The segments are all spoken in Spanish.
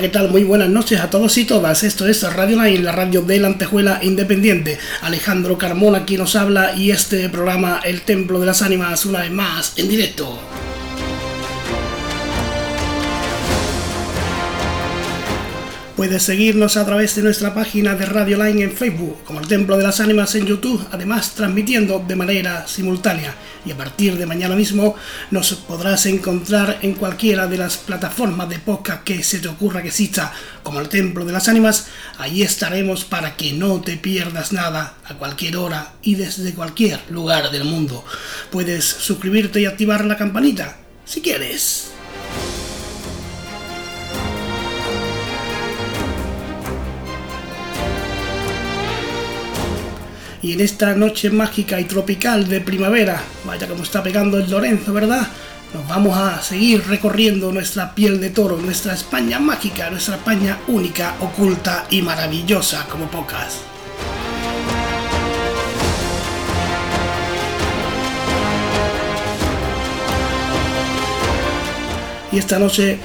¿qué tal? Muy buenas noches a todos y todas. Esto es Radio Line, la radio de la Antejuela Independiente. Alejandro Carmona aquí nos habla y este programa El Templo de las Ánimas una vez más en directo. Puedes seguirnos a través de nuestra página de Radio Line en Facebook, como el Templo de las Ánimas en YouTube, además transmitiendo de manera simultánea. Y a partir de mañana mismo nos podrás encontrar en cualquiera de las plataformas de podcast que se te ocurra que exista, como el Templo de las Ánimas. Ahí estaremos para que no te pierdas nada a cualquier hora y desde cualquier lugar del mundo. Puedes suscribirte y activar la campanita, si quieres. Y en esta noche mágica y tropical de primavera, vaya como está pegando el Lorenzo, ¿verdad? Nos vamos a seguir recorriendo nuestra piel de toro, nuestra España mágica, nuestra España única, oculta y maravillosa como pocas. Y esta noche,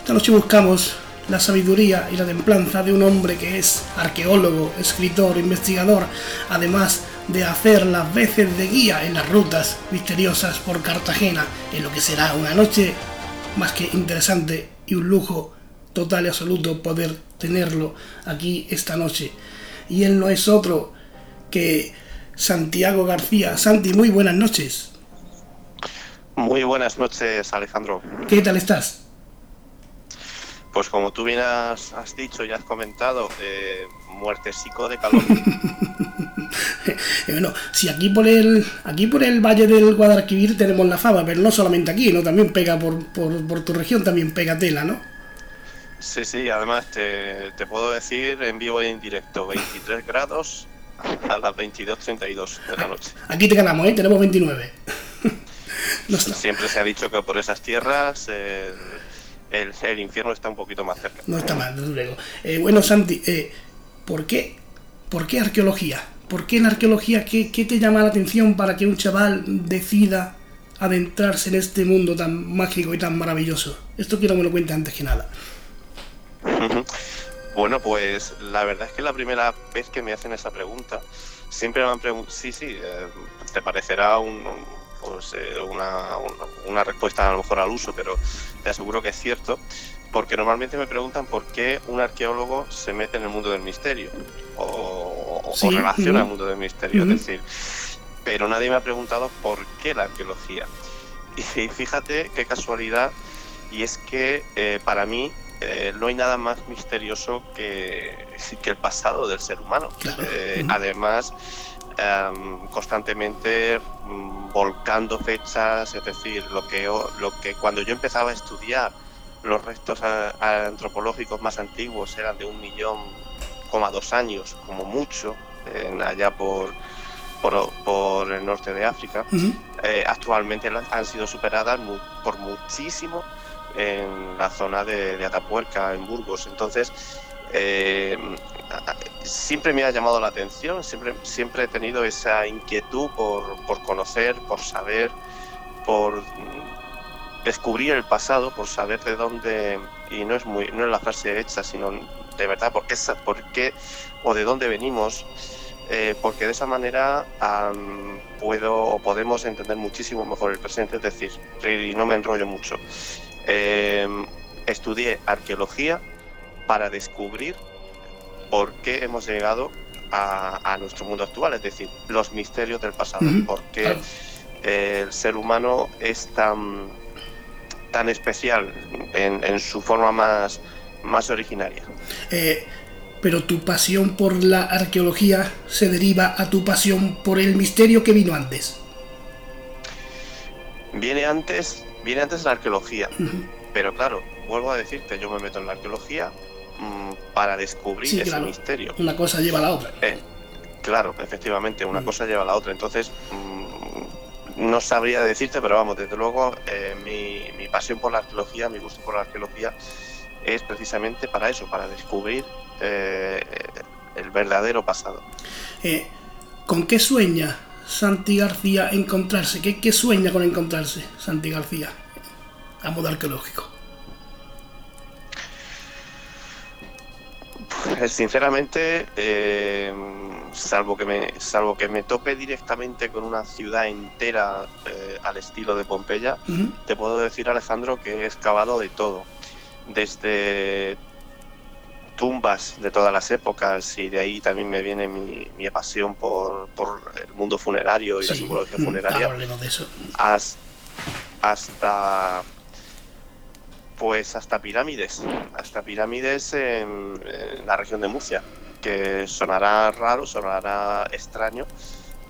esta noche buscamos la sabiduría y la templanza de un hombre que es arqueólogo, escritor, investigador, además de hacer las veces de guía en las rutas misteriosas por Cartagena, en lo que será una noche más que interesante y un lujo total y absoluto poder tenerlo aquí esta noche. Y él no es otro que Santiago García. Santi, muy buenas noches. Muy buenas noches, Alejandro. ¿Qué tal estás? Pues como tú bien has, dicho y has comentado, eh, muertecico de calor. Bueno, si aquí por el aquí por el Valle del Guadalquivir tenemos la fama, pero no solamente aquí, ¿no? También pega por, por, tu región, también pega tela, ¿no? Sí, sí, además te, te puedo decir en vivo y en directo, 23 grados a las 22.32 de la noche. Aquí te ganamos, ¿eh? Tenemos 29. Siempre se ha dicho que por esas tierras... Eh, el, infierno está un poquito más cerca. No está mal, desde luego. Eh, bueno, Santi, eh, ¿por, qué, ¿por qué arqueología? ¿Por qué en arqueología? ¿Qué, te llama la atención para que un chaval decida adentrarse en este mundo tan mágico y tan maravilloso? Esto quiero que me lo cuente antes que nada. Bueno, pues la verdad es que la primera vez que me hacen esa pregunta, siempre me han preguntado, sí, sí, eh, te parecerá un, pues, una, una, respuesta a lo mejor al uso, pero te aseguro que es cierto, porque normalmente me preguntan por qué un arqueólogo se mete en el mundo del misterio o, relaciona el mundo del misterio, es decir, pero nadie me ha preguntado por qué la arqueología. Y fíjate qué casualidad, y es que eh, para mí eh, no hay nada más misterioso que, que el pasado del ser humano. Eh, además, Em, constantemente mm, volcando fechas, es decir, lo que, lo que cuando yo empezaba a estudiar los restos antropológicos más antiguos eran de un millón coma dos años, como mucho, en, allá por, por, el norte de África. Eh, actualmente han sido superadas por muchísimo en la zona de, de Atapuerca, en Burgos. Entonces, eh, siempre me ha llamado la atención, siempre, siempre he tenido esa inquietud por, conocer, por saber, por descubrir el pasado, por saber de dónde, y no es, muy, no es la frase hecha, sino de verdad por qué, por qué o de dónde venimos, eh, porque de esa manera puedo o podemos entender muchísimo mejor el presente, es decir, y no me enrollo mucho. Eh, estudié arqueología para descubrir por qué hemos llegado a, nuestro mundo actual, es decir, los misterios del pasado, por qué el ser humano es tan, tan especial en, su forma más, más originaria. Eh, pero tu pasión por la arqueología se deriva a tu pasión por el misterio que vino antes. Viene antes, viene antes la arqueología, pero claro, vuelvo a decirte, yo me meto en la arqueología Mm, para descubrir ese misterio. Una cosa lleva a la otra. Eh, claro, efectivamente, una mm. cosa lleva a la otra. Entonces, mm, no sabría decirte, pero vamos, desde luego, eh, mi, pasión por la arqueología, mi gusto por la arqueología, es precisamente para eso, para descubrir eh, el verdadero pasado. ¿Con qué sueña Santi García encontrarse? ¿Qué, ¿Qué, sueña con encontrarse Santi García a modo arqueológico? Sinceramente, eh, salvo que me salvo que me tope directamente con una ciudad entera eh, al estilo de Pompeya, te puedo decir, Alejandro, que he excavado de todo, desde tumbas de todas las épocas y de ahí también me viene mi, pasión por, el mundo funerario y la simbología funeraria. De eso. hasta pues hasta pirámides, hasta pirámides en, la región de Murcia, que sonará raro, sonará extraño,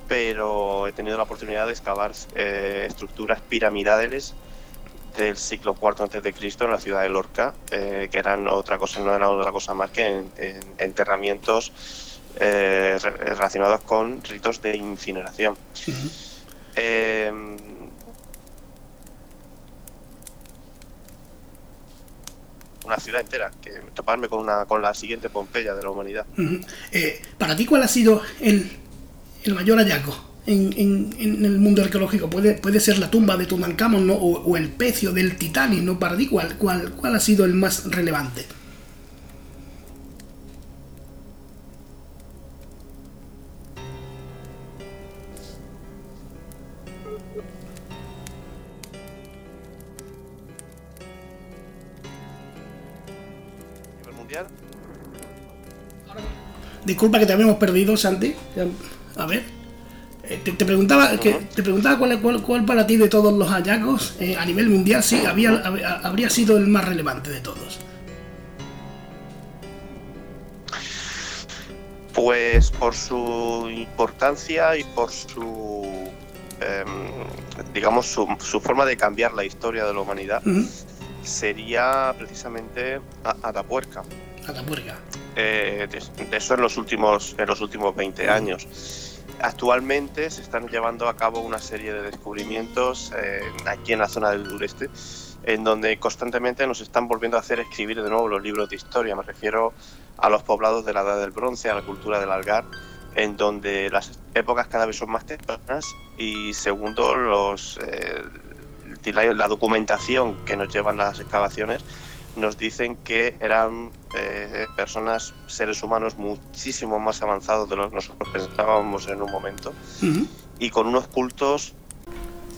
pero he tenido la oportunidad de excavar eh, estructuras piramidales del siglo IV antes de Cristo en la ciudad de Lorca, eh, que eran otra cosa, no eran otra cosa más que enterramientos eh, relacionados con ritos de incineración una ciudad entera, que toparme con, una, con la siguiente Pompeya de la humanidad. Eh, Para ti, ¿cuál ha sido el, el mayor hallazgo en, en, el mundo arqueológico? Puede, puede ser la tumba de Tutankamón ¿no? o, el pecio del Titanic, ¿no? Para ti, ¿cuál, cuál, cuál ha sido el más relevante? Disculpa que te habíamos perdido, Santi. A ver. Eh, te, preguntaba que, te preguntaba cuál, cuál, cuál, para ti de todos los hallazgos eh, a nivel mundial sí había, habría sido el más relevante de todos. Pues por su importancia y por su, em, digamos, su, forma de cambiar la historia de la humanidad, sería precisamente Atapuerca. Atapuerca. Eh, de, eso en los últimos, en los últimos 20 años. Actualmente se están llevando a cabo una serie de descubrimientos eh, aquí en la zona del sureste, en donde constantemente nos están volviendo a hacer escribir de nuevo los libros de historia. Me refiero a los poblados de la Edad del Bronce, a la cultura del Algar, en donde las épocas cada vez son más tempranas y segundo, los, eh, la documentación que nos llevan las excavaciones nos dicen que eran eh, personas, seres humanos muchísimo más avanzados de lo que nosotros pensábamos en un momento y con unos cultos.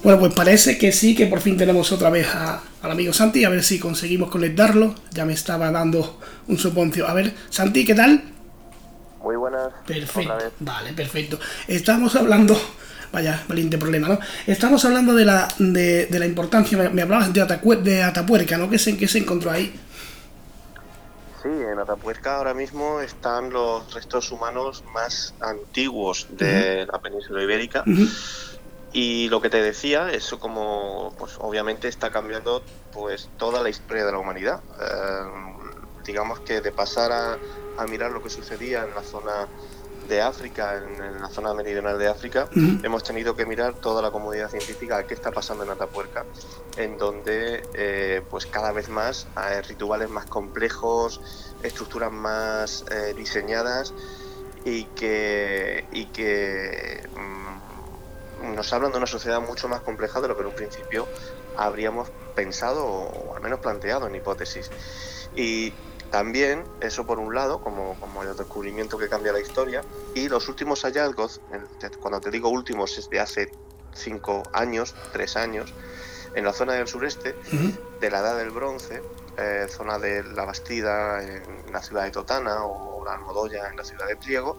Bueno, pues parece que sí, que por fin tenemos otra vez al amigo Santi, a ver si conseguimos conectarlo. Ya me estaba dando un soponcio. A ver, Santi, ¿qué tal? Muy buenas. Perfecto. Vale, perfecto. Estamos hablando Vaya, valiente problema, ¿no? Estamos hablando de la, de, la importancia, me, hablabas de, de Atapuerca, ¿no? ¿Qué se, ¿Qué se encontró ahí? Sí, en Atapuerca ahora mismo están los restos humanos más antiguos de la península ibérica. Y lo que te decía, eso como, pues obviamente está cambiando pues toda la historia de la humanidad. Eh, digamos que de pasar a, a mirar lo que sucedía en la zona de África, en, la zona meridional de África, hemos tenido que mirar toda la comunidad científica qué está pasando en Atapuerca, en donde eh, pues cada vez más hay rituales más complejos, estructuras más eh, diseñadas y que, y que mm, nos hablan de una sociedad mucho más compleja de lo que en un principio habríamos pensado o al menos planteado en hipótesis. Y también, eso por un lado, como, como el descubrimiento que cambia la historia, y los últimos hallazgos, cuando te digo últimos es de hace cinco años, tres años, en la zona del sureste, de la Edad del Bronce, eh, zona de la Bastida en la ciudad de Totana o la Almodoya en la ciudad de Pliego,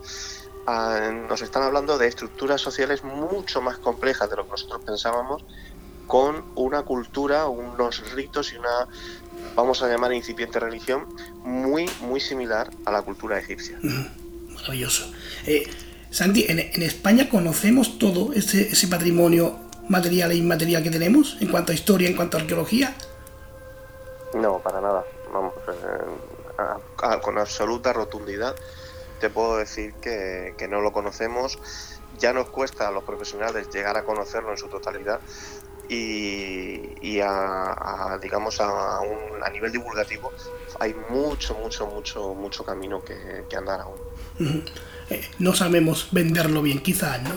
ah, nos están hablando de estructuras sociales mucho más complejas de lo que nosotros pensábamos, con una cultura, unos ritos y una vamos a llamar incipiente religión, muy, muy similar a la cultura egipcia. Maravilloso. Eh, Santi, ¿en, España conocemos todo ese, ese, patrimonio material e inmaterial que tenemos en cuanto a historia, en cuanto a arqueología? No, para nada. Vamos, eh, con absoluta rotundidad te puedo decir que, que no lo conocemos. Ya nos cuesta a los profesionales llegar a conocerlo en su totalidad, y, a, digamos a, un, a nivel divulgativo hay mucho mucho mucho mucho camino que, andar aún. Eh, no sabemos venderlo bien quizás no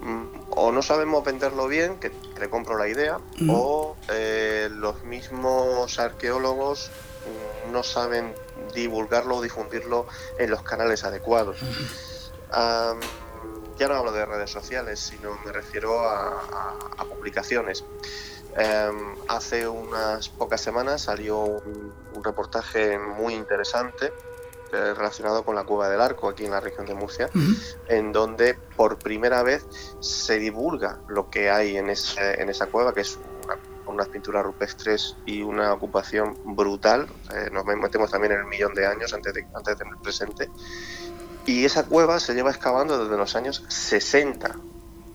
mm, o no sabemos venderlo bien que le compro la idea o eh, los mismos arqueólogos no saben divulgarlo o difundirlo en los canales adecuados. Ya no hablo de redes sociales, sino me refiero a, publicaciones. Em, hace unas pocas semanas salió un, reportaje muy interesante eh, relacionado con la Cueva del Arco aquí en la región de Murcia, en donde por primera vez se divulga lo que hay en, en esa cueva, que es unas pinturas rupestres y una ocupación brutal. Eh, nos metemos también en el millón de años antes de, antes de tener presente. Y esa cueva se lleva excavando desde los años 60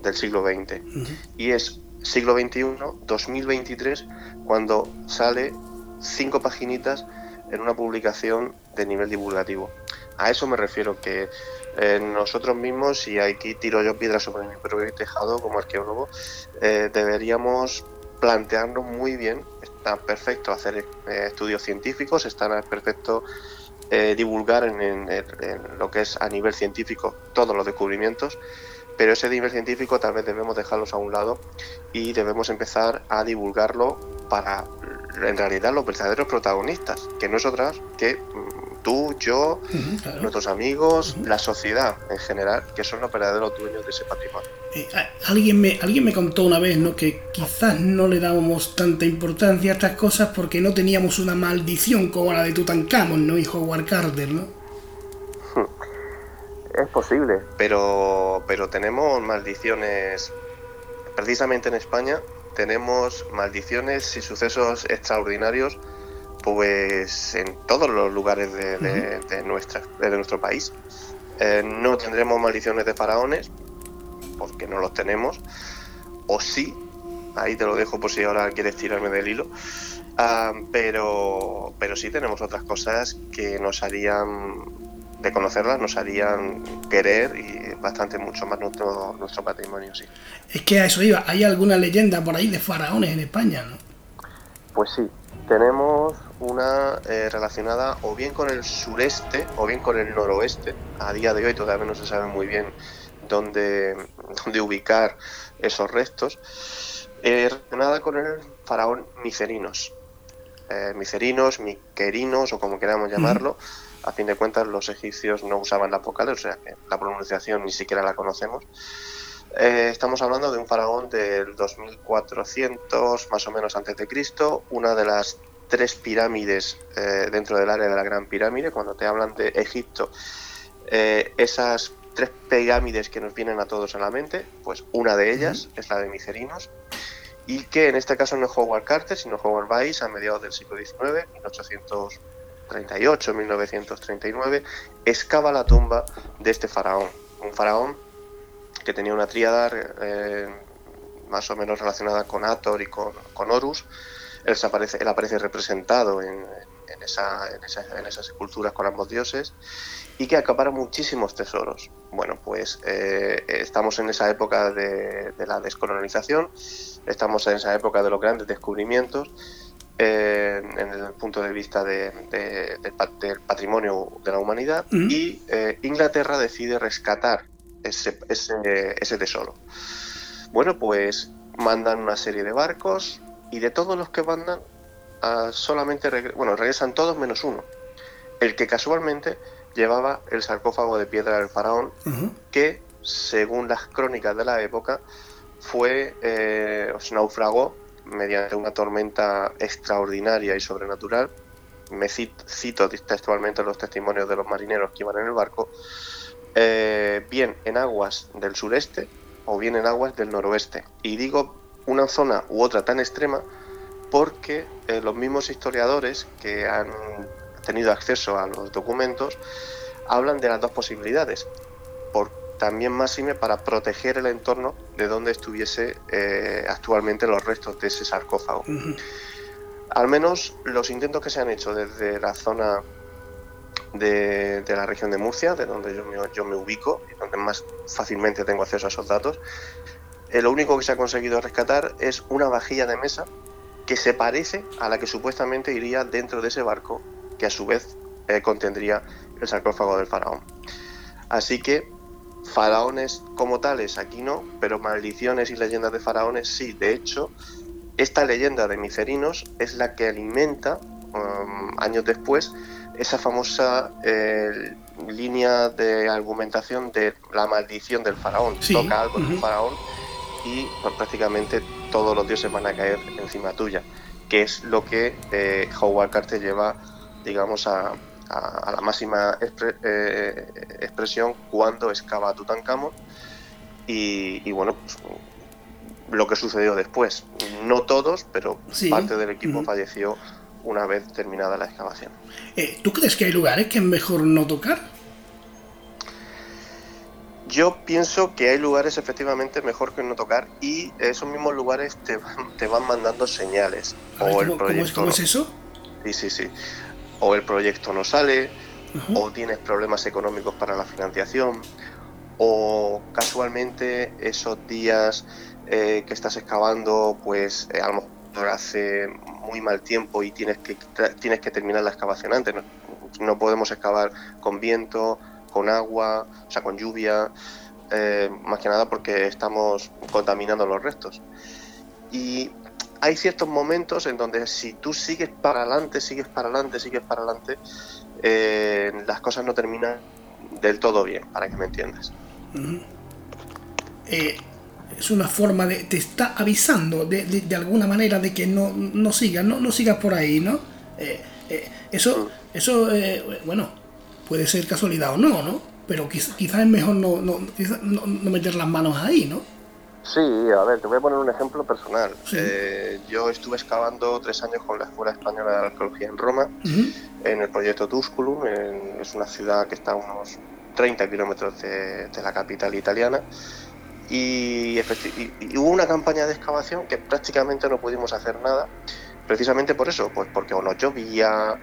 del siglo XX. Y es siglo XXI, 2023, cuando sale cinco paginitas en una publicación de nivel divulgativo. A eso me refiero, que eh, nosotros mismos, y aquí tiro yo piedras sobre mi propio tejado como arqueólogo, eh, deberíamos plantearnos muy bien. Está perfecto hacer eh, estudios científicos, está perfecto eh, divulgar en, lo que es a nivel científico todos los descubrimientos, pero ese nivel científico tal vez debemos dejarlos a un lado y debemos empezar a divulgarlo para en realidad los verdaderos protagonistas, que no es otra que mm, tú, yo, nuestros amigos, la sociedad en general, que son los verdaderos dueños de ese patrimonio. Eh, alguien, me, alguien me contó una vez ¿no? que quizás no le dábamos tanta importancia a estas cosas porque no teníamos una maldición como la de Tutankamón ¿no? y Howard Carter, ¿no? Es posible, pero, pero tenemos maldiciones, precisamente en España, tenemos maldiciones y sucesos extraordinarios pues en todos los lugares de, nuestra, de nuestro país. Eh, no tendremos maldiciones de faraones, porque no los tenemos, o sí, ahí te lo dejo por si ahora quieres tirarme del hilo, ah, pero, pero sí tenemos otras cosas que nos harían, de conocerlas, nos harían querer y bastante mucho más nuestro, nuestro patrimonio, sí. Es que a eso iba, ¿hay alguna leyenda por ahí de faraones en España? ¿no? Pues sí, tenemos una eh, relacionada o bien con el sureste o bien con el noroeste. A día de hoy todavía no se sabe muy bien dónde, ubicar esos restos, eh, relacionada con el faraón Micerinos. Eh, Micerinos, Miquerinos o como queramos llamarlo, a fin de cuentas los egipcios no usaban las vocales, o sea que la pronunciación ni siquiera la conocemos. Eh, estamos hablando de un faraón del 2400 más o menos antes de Cristo, una de las tres pirámides eh, dentro del área de la Gran Pirámide. Cuando te hablan de Egipto, esas tres pirámides que nos vienen a todos a la mente, pues una de ellas es la de Micerinos, y que en este caso no es Howard Carter, sino Howard Weiss a mediados del siglo XIX, 1838, 1939, excava la tumba de este faraón, un faraón que tenía una tríada eh, más o menos relacionada con Ator y con, Horus. Él aparece, él aparece representado en, en, esa, en, esas esculturas con ambos dioses y que acapara muchísimos tesoros. Bueno, pues eh, estamos en esa época de, la descolonización, estamos en esa época de los grandes descubrimientos eh, en el punto de vista de, del patrimonio de la humanidad y eh, Inglaterra decide rescatar ese, ese tesoro. Bueno, pues mandan una serie de barcos y de todos los que mandan solamente bueno, regresan todos menos uno, el que casualmente llevaba el sarcófago de piedra del faraón, que según las crónicas de la época fue eh, naufragó mediante una tormenta extraordinaria y sobrenatural. Me cito, textualmente los testimonios de los marineros que iban en el barco, eh, bien en aguas del sureste o bien en aguas del noroeste. Y digo una zona u otra tan extrema porque eh, los mismos historiadores que han tenido acceso a los documentos hablan de las dos posibilidades, por también máxime para proteger el entorno de donde estuviese eh, actualmente los restos de ese sarcófago. Al menos los intentos que se han hecho desde la zona de, la región de Murcia, de donde yo me, yo me ubico y donde más fácilmente tengo acceso a esos datos, eh, lo único que se ha conseguido rescatar es una vajilla de mesa que se parece a la que supuestamente iría dentro de ese barco, que a su vez eh, contendría el sarcófago del faraón. Así que faraones como tales aquí no, pero maldiciones y leyendas de faraones sí. De hecho, esta leyenda de Micerinos es la que alimenta um, años después, esa famosa eh, línea de argumentación de la maldición del faraón. Toca algo del faraón y pues, prácticamente todos los dioses van a caer encima tuya, que es lo que eh, Howard Carter lleva, digamos, a, la máxima eh, expresión cuando excava a Tutankamón. Y, bueno, pues, lo que sucedió después. No todos, pero parte del equipo falleció una vez terminada la excavación. Eh, ¿Tú crees que hay lugares que es mejor no tocar? Yo pienso que hay lugares efectivamente mejor que no tocar y esos mismos lugares te van, te van mandando señales. o el proyecto ¿cómo, es, eso? Sí, sí, sí. O el proyecto no sale, o tienes problemas económicos para la financiación, o casualmente esos días eh, que estás excavando, pues eh, a lo mejor hace muy mal tiempo y tienes que, tienes que terminar la excavación antes. No, podemos excavar con viento, con agua, o sea, con lluvia, eh, más que nada porque estamos contaminando los restos. Y hay ciertos momentos en donde si tú sigues para adelante, sigues para adelante, sigues para adelante, eh, las cosas no terminan del todo bien, para que me entiendas. Eh, es una forma de. te está avisando de, de, alguna manera de que no, no sigas, no, no sigas por ahí, ¿no? Eh, eh, eso, eso bueno, puede ser casualidad o no, ¿no? Pero quizás es mejor no, no, no, meter las manos ahí, ¿no? Sí, a ver, te voy a poner un ejemplo personal. yo estuve excavando tres años con la Escuela Española de Arqueología en Roma, en el proyecto Tusculum, es una ciudad que está a unos 30 kilómetros de, la capital italiana. Y, hubo una campaña de excavación que prácticamente no pudimos hacer nada, precisamente por eso, pues porque o no llovía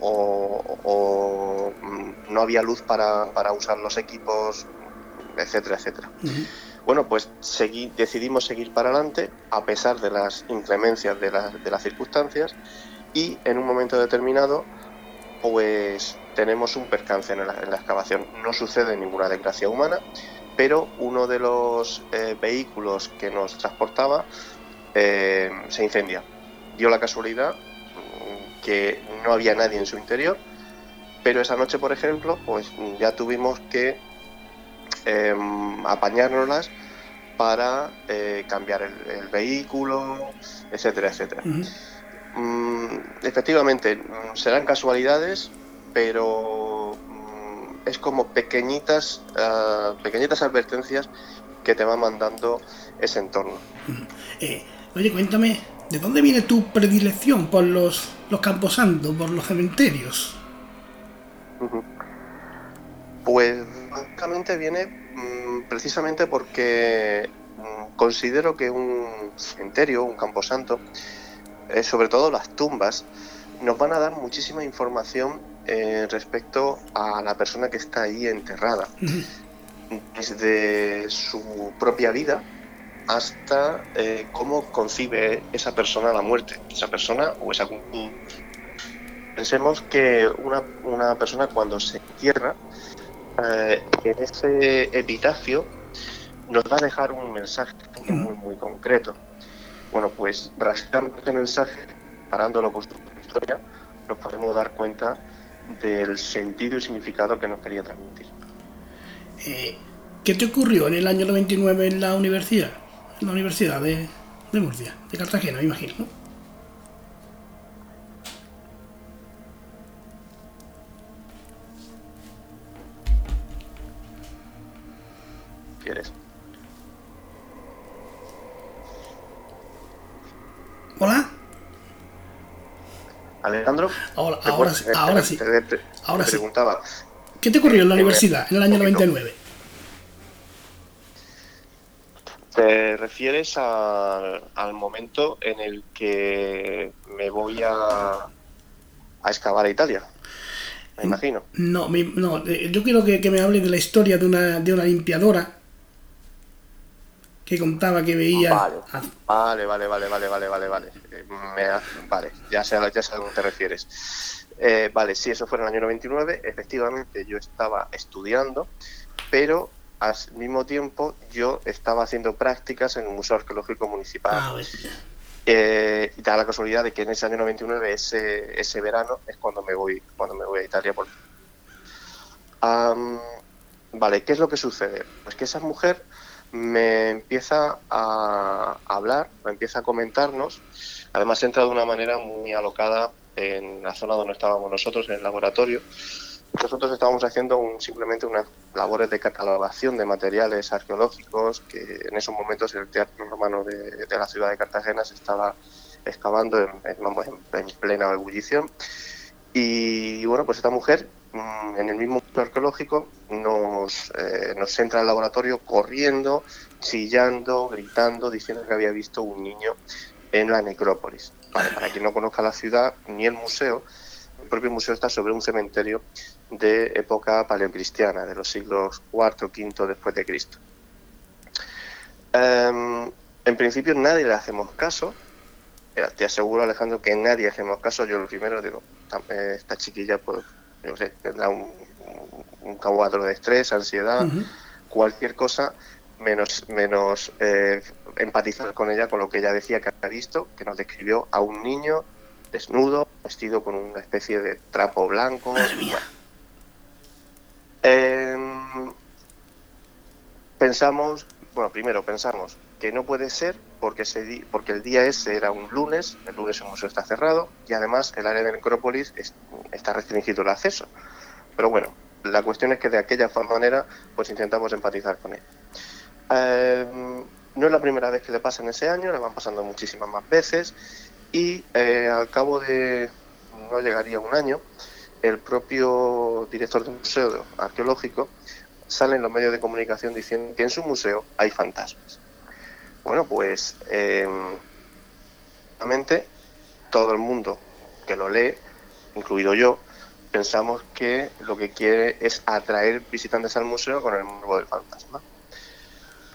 o, mm, no había luz para, usar los equipos, etcétera, etcétera. Bueno, pues decidimos seguir para adelante a pesar de las inclemencias de, de las circunstancias y en un momento determinado pues tenemos un percance en la, excavación. No sucede ninguna desgracia humana, pero uno de los eh, vehículos que nos transportaba eh, se incendia. Dio la casualidad mm, que no había nadie en su interior, pero esa noche, por ejemplo, pues ya tuvimos que eh, apañárnoslas para eh, cambiar el, vehículo, etcétera, etcétera. Mm, efectivamente, mm, serán casualidades, pero mm, es como pequeñitas, ah, pequeñitas advertencias que te va mandando ese entorno. Eh, oye, cuéntame, ¿de dónde viene tu predilección por los, los camposantos, por los cementerios? Pues básicamente viene precisamente porque considero que un cementerio, un camposanto, eh, sobre todo las tumbas, nos van a dar muchísima información eh, respecto a la persona que está ahí enterrada, desde su propia vida hasta eh, cómo concibe esa persona la muerte, esa persona o esa Pensemos que una, una persona cuando se entierra, en ese epitafio nos va a dejar un mensaje muy, muy concreto. Bueno, pues rascando ese mensaje, parándolo con su historia, nos podemos dar cuenta del sentido y significado que nos quería transmitir. Eh, ¿Qué te ocurrió en el año 99 en la universidad? En la Universidad de, Murcia, de Cartagena, me imagino, ¿no? ¿Quieres? Hola. Alejandro. Ahora, ahora, sí, ahora sí. ahora preguntaba. ¿Qué te ocurrió en la universidad en el año 99? ¿Te refieres al, momento en el que me voy a, a excavar a Italia? Me imagino. No, no eh, yo quiero que, que me hable de la historia de una, de una limpiadora que contaba que veía. Vale, vale, vale, vale, vale, vale, vale. Vale, ya sé, ya sé a dónde te refieres. Eh, vale, sí, eso fue en el año 99. Efectivamente, yo estaba estudiando, pero al mismo tiempo yo estaba haciendo prácticas en el Museo Arqueológico Municipal. Ah, Eh, y da la casualidad de que en ese año 99, ese, ese verano, es cuando me voy, cuando me voy a Italia. Por... vale, ¿qué es lo que sucede? Pues que esa mujer me empieza a hablar, me empieza a comentarnos, además entra de una manera muy alocada en la zona donde estábamos nosotros, en el laboratorio. Nosotros estábamos haciendo un, simplemente unas labores de catalogación de materiales arqueológicos que en esos momentos el Teatro Romano de, la ciudad de Cartagena se estaba excavando en, en, plena ebullición. Y bueno, pues esta mujer en el mismo museo arqueológico nos, eh, nos entra al laboratorio corriendo, chillando, gritando, diciendo que había visto un niño en la necrópolis para quien no conozca la ciudad ni el museo, el propio museo está sobre un cementerio de época paleocristiana, de los siglos IV, V después de Cristo. Em, en principio nadie le hacemos caso. Eh, te aseguro, Alejandro, que nadie hacemos caso. Yo lo primero digo, eh, esta chiquilla, pues, yo sé, tendrá un, un cuadro de estrés, ansiedad, cualquier cosa menos, menos eh, empatizar con ella, con lo que ella decía que había visto, que nos describió a un niño desnudo, vestido con una especie de trapo blanco. Em, pensamos, bueno, primero pensamos que no puede ser porque, porque el día ese era un lunes, el lunes el museo está cerrado y además el área de necrópolis está restringido el acceso. Pero bueno, la cuestión es que de aquella manera pues intentamos empatizar con él. Eh, no es la primera vez que le pasa en ese año, le van pasando muchísimas más veces y eh, al cabo de, no llegaría un año, el propio director del museo arqueológico sale en los medios de comunicación diciendo que en su museo hay fantasmas. Bueno, pues eh, todo el mundo que lo lee, incluido yo, pensamos que lo que quiere es atraer visitantes al museo con el morbo del fantasma.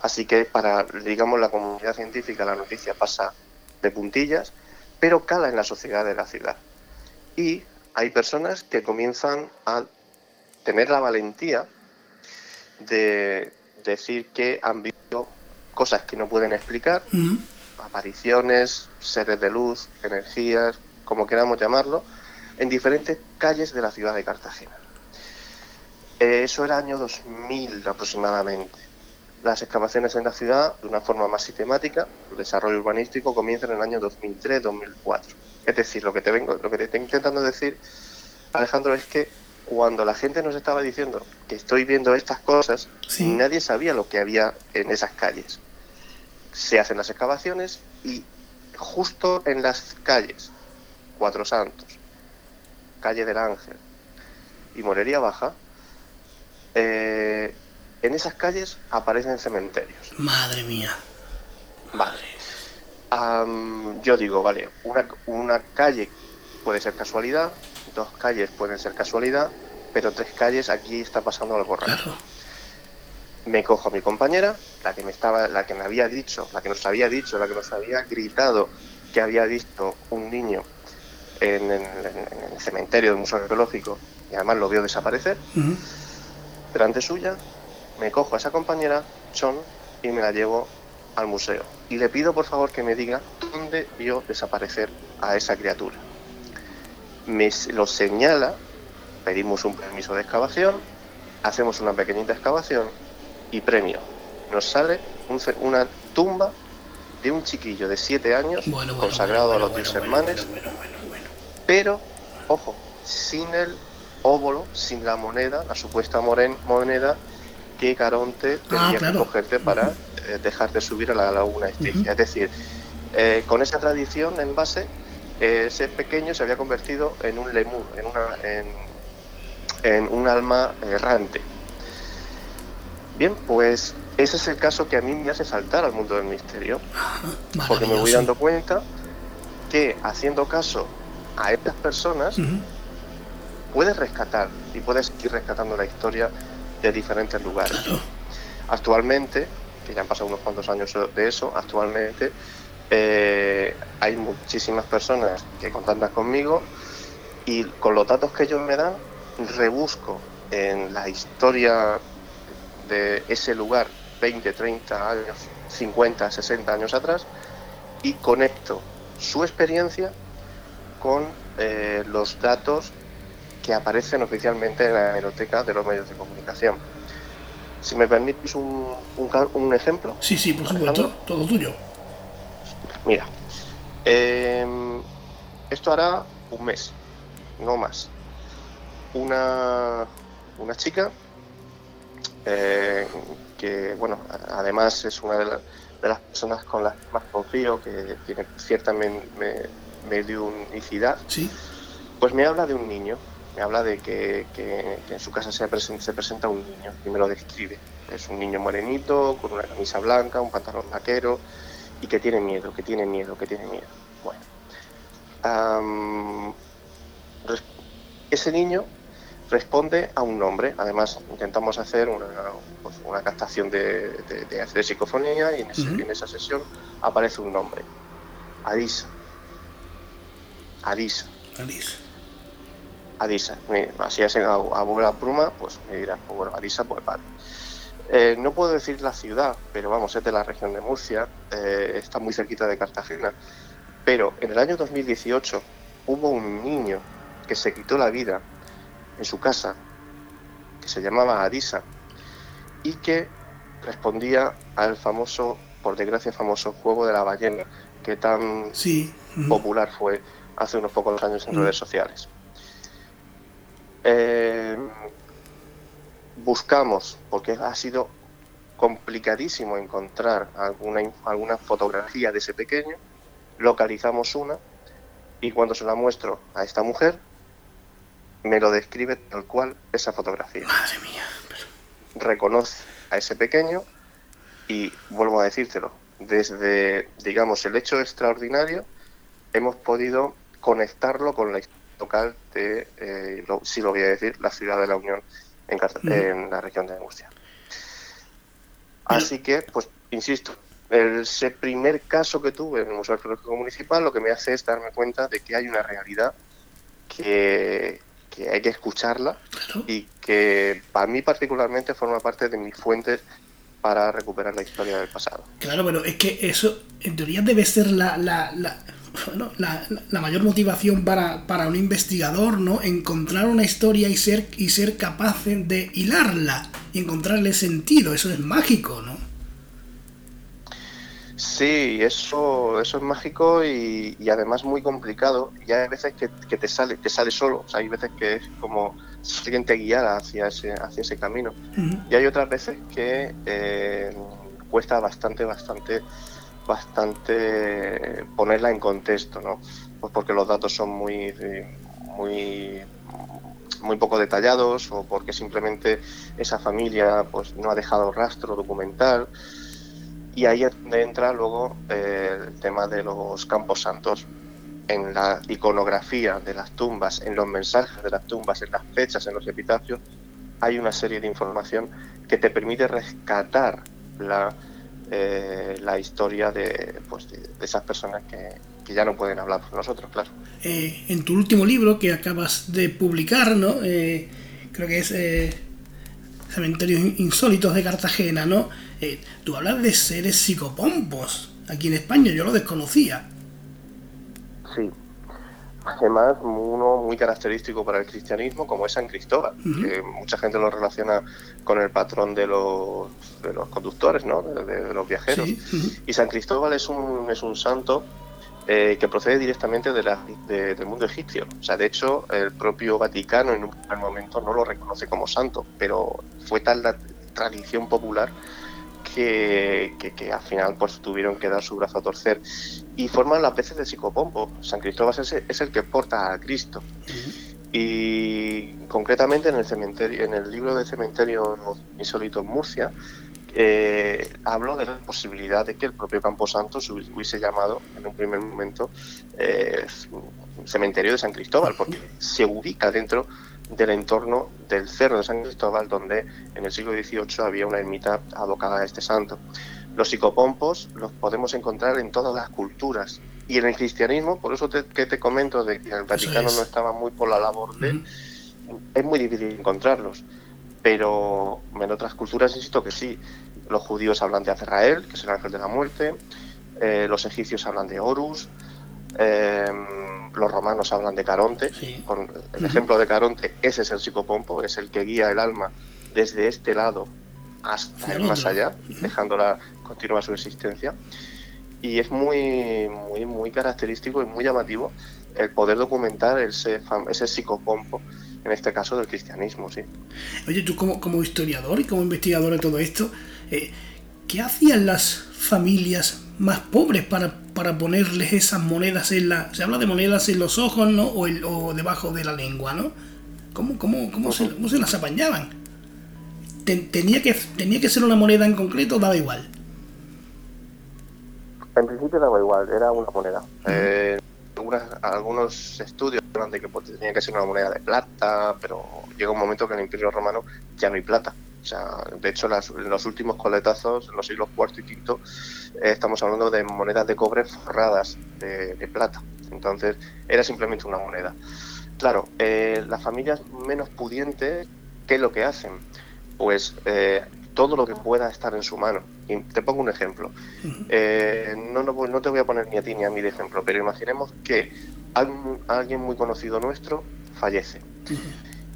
Así que para, digamos, la comunidad científica la noticia pasa de puntillas, pero cala en la sociedad de la ciudad. Y hay personas que comienzan a tener la valentía de decir que han visto cosas que no pueden explicar, apariciones, seres de luz, energías, como queramos llamarlo, en diferentes calles de la ciudad de Cartagena. Eh, eso era año 2000 aproximadamente las excavaciones en la ciudad de una forma más sistemática, el desarrollo urbanístico comienza en el año 2003-2004. Es decir, lo que te vengo, lo que te estoy intentando decir, Alejandro, es que cuando la gente nos estaba diciendo que estoy viendo estas cosas, nadie sabía lo que había en esas calles. Se hacen las excavaciones y justo en las calles, Cuatro Santos, Calle del Ángel y Morería Baja, eh, en esas calles aparecen cementerios. Madre mía. Vale. yo digo, vale, una, una calle puede ser casualidad, dos calles pueden ser casualidad, pero tres calles aquí está pasando algo raro. Me cojo a mi compañera, la que me estaba, la que me había dicho, la que nos había dicho, la que nos había gritado que había visto un niño en, el cementerio del Museo Arqueológico y además lo vio desaparecer. Delante suya me cojo a esa compañera, Chon, y me la llevo al museo. Y le pido por favor que me diga dónde vio desaparecer a esa criatura. Me lo señala, pedimos un permiso de excavación, hacemos una pequeñita excavación y premio. Nos sale una tumba de un chiquillo de siete años consagrado a los diez hermanos, pero, ojo, sin el óvulo, sin la moneda, la supuesta moneda que Caronte ah, tenía que cogerte para eh, dejarte subir a la laguna Estigia. Es decir, eh, con esa tradición en base, ese pequeño se había convertido en un lemur, en, una, en, un alma errante. Bien, pues ese es el caso que a mí me hace saltar al mundo del misterio, porque me voy dando cuenta que haciendo caso a estas personas, puedes rescatar y puedes ir rescatando la historia de diferentes lugares. Actualmente, que ya han pasado unos cuantos años de eso, actualmente eh, hay muchísimas personas que contactan conmigo y con los datos que ellos me dan, rebusco en la historia de ese lugar 20, 30 años, 50, 60 años atrás y conecto su experiencia con eh, los datos que aparecen oficialmente en la hemeroteca de los medios de comunicación. Si me permites un, un, ejemplo. Sí, sí, por supuesto, todo tuyo. Mira, em, esto hará un mes, no más. Una, una chica eh, que, bueno, además es una de, las personas con las que más confío, que tiene cierta mediunicidad, ¿Sí? pues me habla de un niño me habla de que, en su casa se, se, presenta un niño y me lo describe. Es un niño morenito, con una camisa blanca, un pantalón vaquero y que tiene miedo, que tiene miedo, que tiene miedo. Bueno, ese niño responde a un nombre. Además, intentamos hacer una, pues, captación de, de, psicofonía y en, en, esa sesión aparece un nombre. Adisa. Adisa. Adisa. Adisa. Así es a, a pluma, pues me dirás, pues bueno, Adisa, pues vale. Eh, no puedo decir la ciudad, pero vamos, es de la región de Murcia, eh, está muy cerquita de Cartagena. Pero en el año 2018 hubo un niño que se quitó la vida en su casa, que se llamaba Adisa, y que respondía al famoso, por desgracia, famoso juego de la ballena, que tan popular fue hace unos pocos años en redes sociales. Eh, buscamos, porque ha sido complicadísimo encontrar alguna, alguna fotografía de ese pequeño, localizamos una y cuando se la muestro a esta mujer, me lo describe tal cual esa fotografía. Madre mía. Reconoce a ese pequeño y vuelvo a decírtelo, desde, digamos, el hecho extraordinario, hemos podido conectarlo con la historia local de, eh, si lo voy a decir, la ciudad de la Unión en, la región de Murcia. Así que, pues, insisto, ese primer caso que tuve en el Museo Arqueológico Municipal lo que me hace es darme cuenta de que hay una realidad que, hay que escucharla y que para mí particularmente forma parte de mis fuentes para recuperar la historia del pasado. Claro, pero es que eso en teoría debe ser la, la, bueno, la, la, mayor motivación para, para, un investigador, ¿no? Encontrar una historia y ser, y ser capaz de hilarla y encontrarle sentido. Eso es mágico, ¿no? Sí, eso, eso es mágico y, y además muy complicado. Y hay veces que, que, te sale, te sale solo. O sea, hay veces que es como si alguien te guiara hacia ese, hacia ese camino. Y hay otras veces que eh, cuesta bastante, bastante bastante ponerla en contexto, ¿no? Pues porque los datos son muy, muy, muy poco detallados o porque simplemente esa familia pues no ha dejado rastro documental. Y ahí es donde entra luego eh, el tema de los campos santos en la iconografía de las tumbas, en los mensajes de las tumbas, en las fechas, en los epitafios, hay una serie de información que te permite rescatar la, eh, la historia de, pues, de, esas personas que, ya no pueden hablar por nosotros, claro. Eh, en tu último libro que acabas de publicar, ¿no? Creo que es Cementerios Insólitos de Cartagena, ¿no? tú hablas de seres psicopompos aquí en España, yo lo desconocía. Sí, además uno muy característico para el cristianismo como es San Cristóbal, que mucha gente lo relaciona con el patrón de los, de los conductores, ¿no? de, los viajeros. Y San Cristóbal es un, es un santo eh, que procede directamente del mundo egipcio. O sea, de hecho, el propio Vaticano en un primer momento no lo reconoce como santo, pero fue tal la tradición popular que, que, al final pues tuvieron que dar su brazo a torcer y forman las veces de psicopompo. San Cristóbal es, el que porta a Cristo. Y concretamente en el cementerio, en el libro de cementerio insólito en Murcia, eh, hablo de la posibilidad de que el propio Camposanto se hubiese llamado en un primer momento eh, cementerio de San Cristóbal, porque se ubica dentro del entorno del Cerro de San Cristóbal, donde en el siglo XVIII había una ermita abocada a este santo. Los psicopompos los podemos encontrar en todas las culturas. Y en el cristianismo, por eso te, que te comento de que el Vaticano no estaba muy por la labor de... Es muy difícil encontrarlos. Pero en otras culturas insisto que sí. Los judíos hablan de Azrael, que es el ángel de la muerte. Eh, los egipcios hablan de Horus. Em, los romanos hablan de Caronte. Con el ejemplo de Caronte, ese es el psicopompo, es el que guía el alma desde este lado hasta el más allá, dejándola continuar su existencia. Y es muy, muy, muy característico y muy llamativo el poder documentar ese, ese psicopompo, en este caso del cristianismo, sí. Oye, tú como, como historiador y como investigador de todo esto, eh, ¿qué hacían las familias más pobres para, para ponerles esas monedas en la... Se habla de monedas en los ojos, ¿no? O, o debajo de la lengua, ¿no? ¿Cómo, cómo, cómo, se, cómo se las apañaban? tenía, que, ¿Tenía que ser una moneda en concreto daba igual? En principio daba igual, era una moneda. Eh, algunos estudios hablan de que pues, tenía que ser una moneda de plata, pero llega un momento que en el Imperio Romano ya no hay plata. O sea, de hecho, en los últimos coletazos, en los siglos IV y V, eh, estamos hablando de monedas de cobre forradas de, plata. Entonces, era simplemente una moneda. Claro, eh, las familias menos pudientes, ¿qué es lo que hacen? Pues eh, todo lo que pueda estar en su mano. Y te pongo un ejemplo. no, no, te voy a poner ni a ti ni a mí de ejemplo, pero imaginemos que alguien muy conocido nuestro fallece.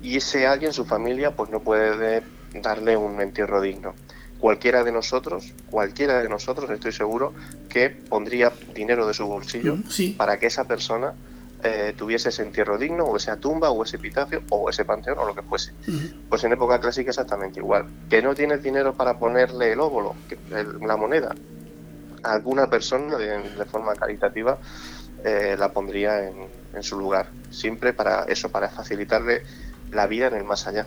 Y ese alguien, su familia, pues no puede darle un entierro digno. Cualquiera de nosotros, cualquiera de nosotros, estoy seguro, que pondría dinero de su bolsillo para que esa persona eh, tuviese ese entierro digno, o esa tumba, o ese epitafio, o ese panteón, o lo que fuese. Pues en época clásica exactamente igual. Que no tienes dinero para ponerle el óvulo, la moneda, a alguna persona de, forma caritativa eh, la pondría en, en, su lugar. Siempre para eso, para facilitarle la vida en el más allá.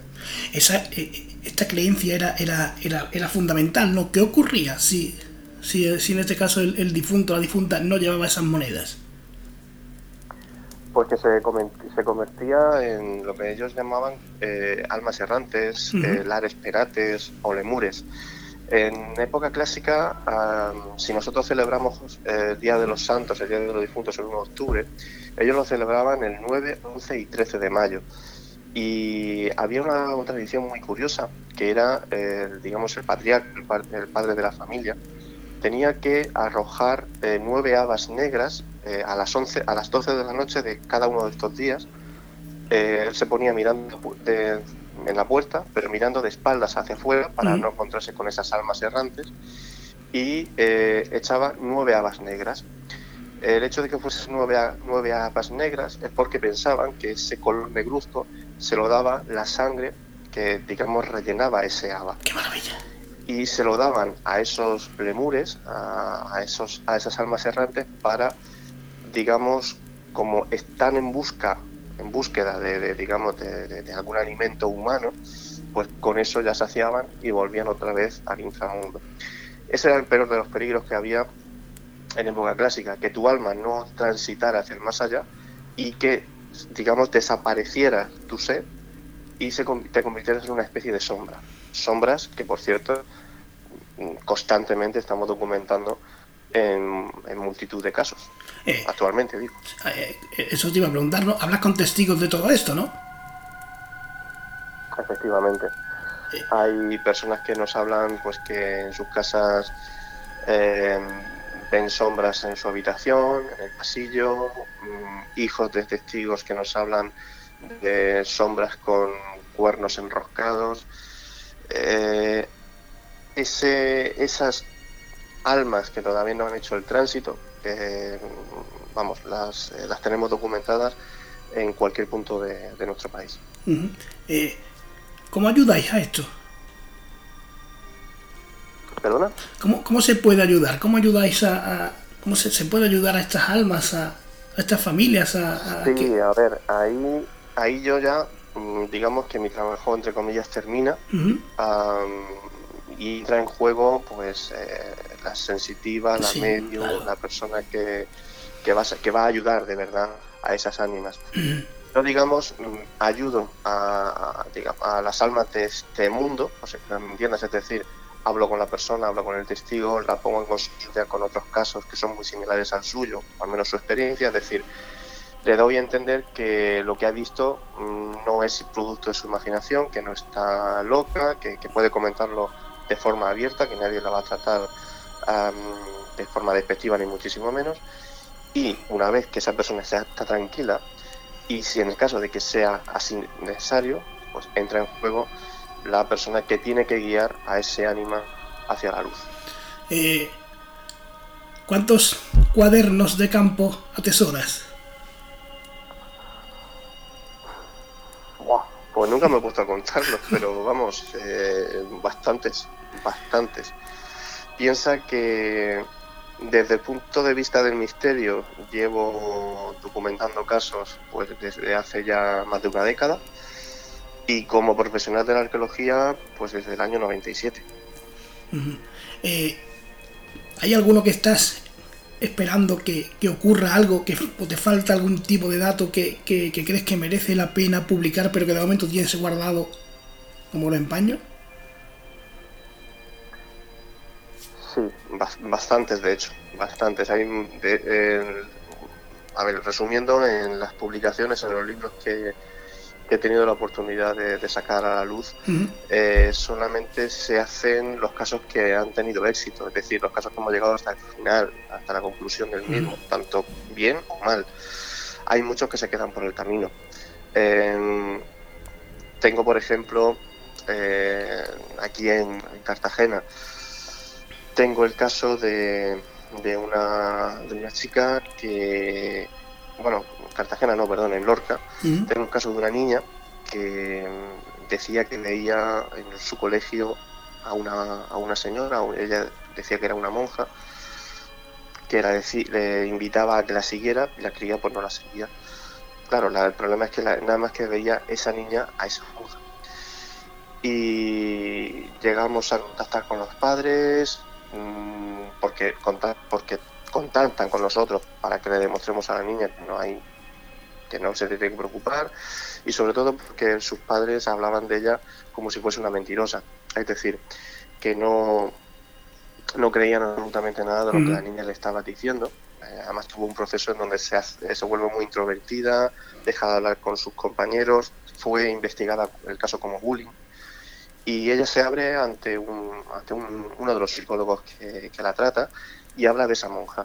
Esa, eh, esta creencia era, era, era, era fundamental, ¿no? ¿Qué ocurría si, si, si en este caso el, el difunto o la difunta no llevaba esas monedas? Pues que se, se convertía en lo que ellos llamaban eh, almas errantes, eh, lares perates o lemures. En época clásica, si nosotros celebramos el Día de los Santos, el Día de los Difuntos el 1 de octubre, ellos lo celebraban el 9, 11 y 13 de mayo. Y había una, tradición muy curiosa, que era, digamos, el patriarca, el, padre de la familia, tenía que arrojar eh, nueve habas negras eh, a, las 11, a las 12 de la noche de cada uno de estos días. Eh, él se ponía mirando en la puerta, pero mirando de espaldas hacia afuera para no encontrarse con esas almas errantes, y echaba nueve habas negras. El hecho de que fuesen nueve, nueve habas negras es porque pensaban que ese color negruzco se lo daba la sangre que, digamos, rellenaba ese haba. ¡Qué maravilla! Y se lo daban a esos lemures, a, esos, a esas almas errantes, para, digamos, como están en busca, en búsqueda de, digamos, de, algún alimento humano, pues con eso ya saciaban y volvían otra vez al inframundo. Ese era el peor de los peligros que había en época clásica, que tu alma no transitara hacia el más allá y que digamos, desapareciera tu ser y se, te convirtieras en una especie de sombra. Sombras que, por cierto, constantemente estamos documentando en, multitud de casos. Eh, actualmente, digo. Eh, eso te iba a preguntar, Hablas con testigos de todo esto, ¿no? Efectivamente. Eh. Hay personas que nos hablan pues que en sus casas ven sombras en su habitación, en el pasillo, mm, hijos de testigos que nos hablan de sombras con cuernos enroscados. Eh, ese, esas almas que todavía no han hecho el tránsito, vamos, las, eh, las tenemos documentadas en cualquier punto de, nuestro país. Eh, ¿Cómo ayudáis a esto? ¿Perdona? ¿Cómo, se puede ayudar? ¿Cómo ayudáis a, cómo se, puede ayudar a estas almas, a, estas familias? A, sí, a ver, ahí, ahí yo ya, mm, digamos que mi trabajo, entre comillas, termina y entra en juego pues eh, la sensitiva, la medio, la persona que, que, va, que va a ayudar de verdad a esas ánimas. Yo, digamos, mm, ayudo a, a, las almas de este mundo, o sea, ¿me entiendas? Es decir, hablo con la persona, hablo con el testigo, la pongo en consulta con otros casos que son muy similares al suyo, al menos su experiencia, es decir, le doy a entender que lo que ha visto mm, no es producto de su imaginación, que no está loca, que, puede comentarlo de forma abierta, que nadie la va a tratar de forma despectiva ni muchísimo menos, y una vez que esa persona está tranquila, y si en el caso de que sea así necesario, pues entra en juego la persona que tiene que guiar a ese ánima hacia la luz. Eh, ¿Cuántos cuadernos de campo atesoras? Pues nunca me he puesto a contarlos, pero vamos, eh, bastantes, bastantes. Piensa que desde el punto de vista del misterio llevo documentando casos pues desde hace ya más de una década y como profesional de la arqueología pues desde el año 97. Eh, ¿Hay alguno que estás esperando que, ocurra algo, que te falta algún tipo de dato que, crees que merece la pena publicar, pero que de momento tienes guardado como lo empaño? Sí, bastantes de hecho, bastantes. Hay, a ver, resumiendo, en las publicaciones, en los libros que, he tenido la oportunidad de, sacar a la luz, eh, solamente se hacen los casos que han tenido éxito, es decir, los casos que hemos llegado hasta el final, hasta la conclusión del mismo, tanto bien o mal. Hay muchos que se quedan por el camino. Tengo, por ejemplo, eh, aquí en, Cartagena, tengo el caso de, de, una, de una chica que, bueno, Cartagena no, perdón, en Lorca, tengo un caso de una niña que decía que veía en su colegio a una, a una señora, ella decía que era una monja, que le invitaba a que la siguiera y la cría pues no la seguía. Claro, el problema es que nada más que veía esa niña a esa monja. Y llegamos a contactar con los padres, mm, porque, porque contactan con nosotros para que le demostremos a la niña que no hay que no se tiene que preocupar y sobre todo porque sus padres hablaban de ella como si fuese una mentirosa, es decir, que no, no creían absolutamente nada de lo que la niña le estaba diciendo. Eh, además tuvo un proceso en donde se, se vuelve muy introvertida, deja de hablar con sus compañeros, fue investigada el caso como bullying y ella se abre ante, un, ante uno de los psicólogos que, la trata y habla de esa monja.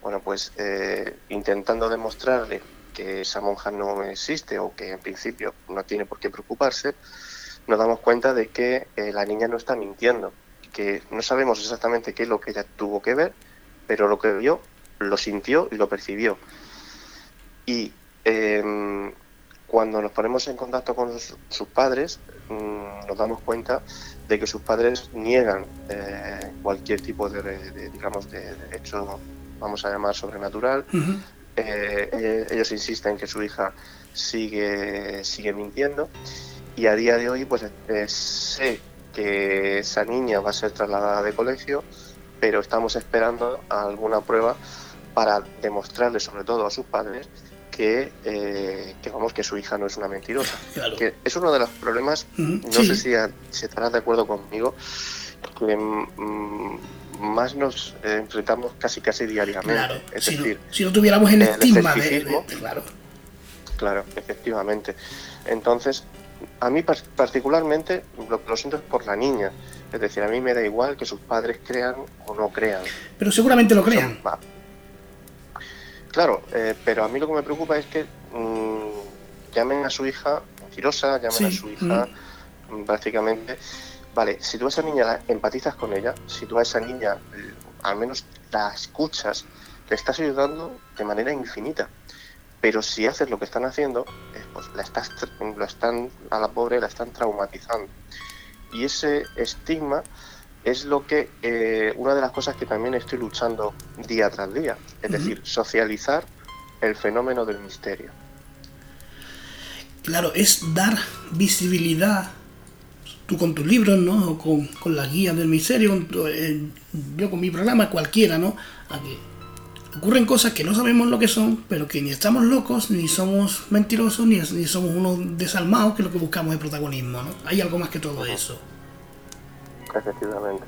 Bueno, pues eh, intentando demostrarle que esa monja no existe o que en principio no tiene por qué preocuparse, nos damos cuenta de que eh, la niña no está mintiendo, que no sabemos exactamente qué es lo que ella tuvo que ver, pero lo que vio, lo sintió y lo percibió. Y em, cuando nos ponemos en contacto con sus, padres, mm, nos damos cuenta de que sus padres niegan eh, cualquier tipo de, digamos, de, hecho, vamos a llamar sobrenatural, eh, eh, ellos insisten que su hija sigue, sigue mintiendo. Y a día de hoy pues eh, sé que esa niña va a ser trasladada de colegio, pero estamos esperando alguna prueba para demostrarle sobre todo a sus padres que, que vamos que su hija no es una mentirosa. Que es uno de los problemas, no sé si, si estarás de acuerdo conmigo, que mm, más nos enfrentamos casi casi diariamente. es si decir, no, si no tuviéramos el estigma de, claro. Claro, efectivamente. Entonces, a mí particularmente lo que lo siento es por la niña. Es decir, a mí me da igual que sus padres crean o no crean. Pero seguramente lo crean. claro, eh, pero a mí lo que me preocupa es que mm, llamen a su hija mentirosa, llamen a su hija mm, prácticamente Vale, si tú a esa niña la empatizas con ella, si tú a esa niña eh, al menos la escuchas, le estás ayudando de manera infinita. Pero si haces lo que están haciendo, eh, pues la estás, lo están, a la pobre la están traumatizando. Y ese estigma es lo que, eh, una de las cosas que también estoy luchando día tras día, es decir, socializar el fenómeno del misterio. Claro, es dar visibilidad tú con tus libros, ¿no? con, con las guías del misterio, eh, yo con mi programa, cualquiera, ¿no? Aquí ocurren cosas que no sabemos lo que son, pero que ni estamos locos, ni somos mentirosos, ni, ni somos unos desalmados, que lo que buscamos es protagonismo, ¿no? Hay algo más que todo eso. Efectivamente.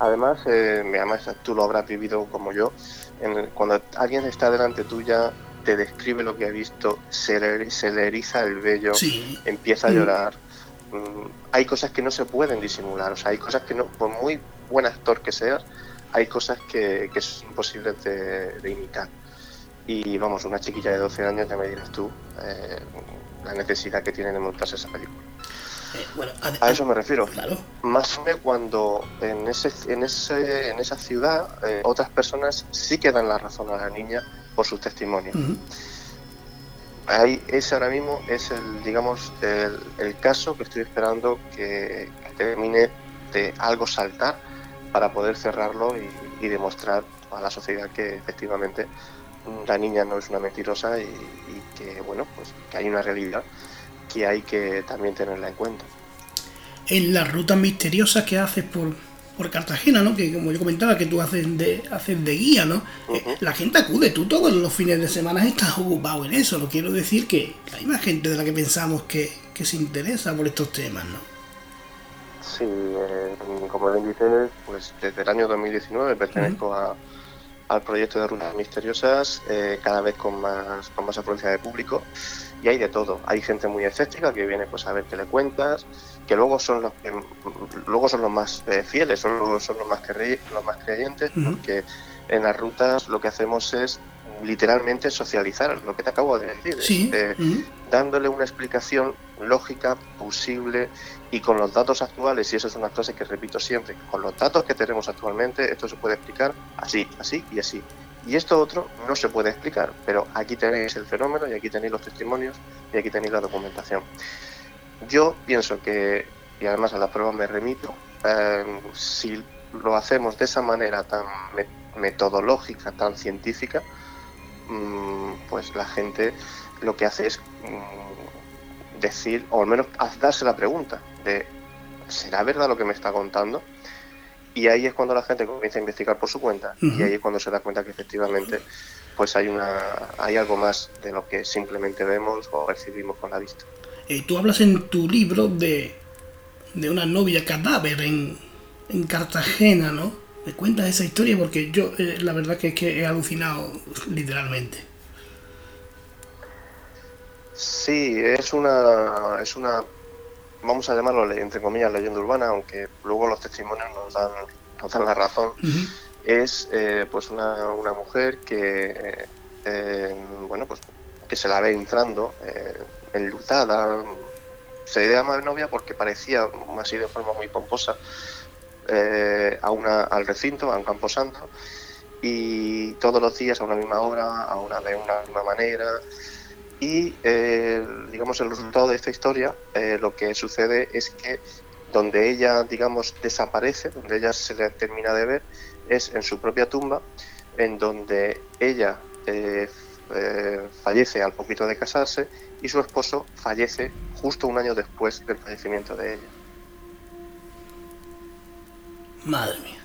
Además, eh, además tú lo habrás vivido como yo, cuando alguien está delante tuya, te describe lo que ha visto, se le, se le eriza el vello, empieza a llorar. Mm, hay cosas que no se pueden disimular, o sea, hay cosas que no, por muy buen actor que seas, hay cosas que, que son imposibles de, imitar. Y vamos, una chiquilla de 12 años, ya me dirás tú, eh, la necesidad que tiene de montarse esa película. Eh, a, eso me refiero. Claro. Más o menos cuando en, ese, en, ese, en esa ciudad eh, otras personas sí que dan la razón a la niña por sus testimonios. Ahí, ese ahora mismo es el, digamos, el, caso que estoy esperando que, termine de algo saltar para poder cerrarlo y, demostrar a la sociedad que efectivamente la niña no es una mentirosa y, y, que bueno pues que hay una realidad que hay que también tenerla en cuenta. En las rutas misteriosas que haces por, por Cartagena, ¿no? Que como yo comentaba, que tú haces de, haces de guía, ¿no? Eh, la gente acude, tú todos los fines de semana estás ocupado en eso. Lo quiero decir que hay más gente de la que pensamos que, se interesa por estos temas, ¿no? Sí, eh, como bien dices, pues desde el año 2019 pertenezco a, al proyecto de rutas misteriosas, eh, cada vez con más, con más afluencia de público y hay de todo. Hay gente muy escéptica que viene pues a ver qué le cuentas, que luego son los que luego son los más eh, fieles, son, son los más los más creyentes, porque en las rutas lo que hacemos es literalmente socializar lo que te acabo de decir, eh, dándole una explicación lógica, posible y con los datos actuales, y eso es una frase que repito siempre, con los datos que tenemos actualmente, esto se puede explicar así, así y así. Y esto otro no se puede explicar, pero aquí tenéis el fenómeno y aquí tenéis los testimonios y aquí tenéis la documentación. Yo pienso que, y además a la prueba me remito, eh, si lo hacemos de esa manera tan metodológica, tan científica, mm, pues la gente lo que hace es mm, decir, o al menos darse la pregunta de, ¿será verdad lo que me está contando? Y ahí es cuando la gente comienza a investigar por su cuenta y ahí es cuando se da cuenta que efectivamente pues hay una hay algo más de lo que simplemente vemos o percibimos con la vista. Eh, tú hablas en tu libro de, de una novia cadáver en, en Cartagena, ¿no? Me cuentas esa historia porque yo eh, la verdad que es que he alucinado literalmente. Sí, es una es una vamos a llamarlo entre comillas leyenda urbana, aunque luego los testimonios nos dan, nos dan la razón, es eh, pues una, una, mujer que eh, bueno pues que se la ve entrando enlutada, se llama novia porque parecía así de forma muy pomposa eh, a una, al recinto, a un camposanto, y todos los días a una misma hora, a una de una misma manera, y eh, digamos el resultado de esta historia eh, lo que sucede es que donde ella digamos desaparece donde ella se le termina de ver es en su propia tumba en donde ella eh, fallece al poquito de casarse y su esposo fallece justo un año después del fallecimiento de ella madre mía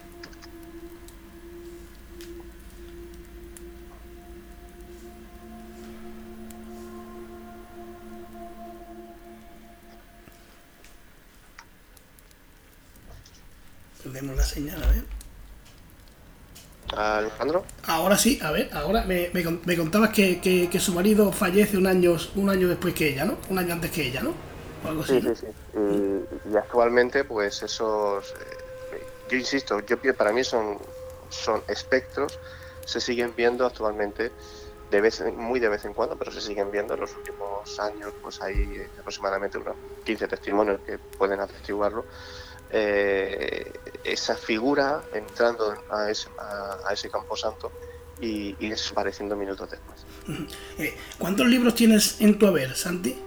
Vemos la señal, a ver. Alejandro. Ahora sí, a ver, ahora me, me, contabas que, que, su marido fallece un año, un año después que ella, ¿no? Un año antes que ella, ¿no? sí, sí, sí. Y, actualmente, pues esos. Eh, yo insisto, yo para mí son, son espectros, se siguen viendo actualmente de vez muy de vez en cuando, pero se siguen viendo en los últimos años, pues hay aproximadamente unos 15 testimonios que pueden atestiguarlo eh, esa figura entrando a ese, a, ese camposanto y, y, desapareciendo minutos después. Eh, ¿Cuántos libros tienes en tu haber, Santi?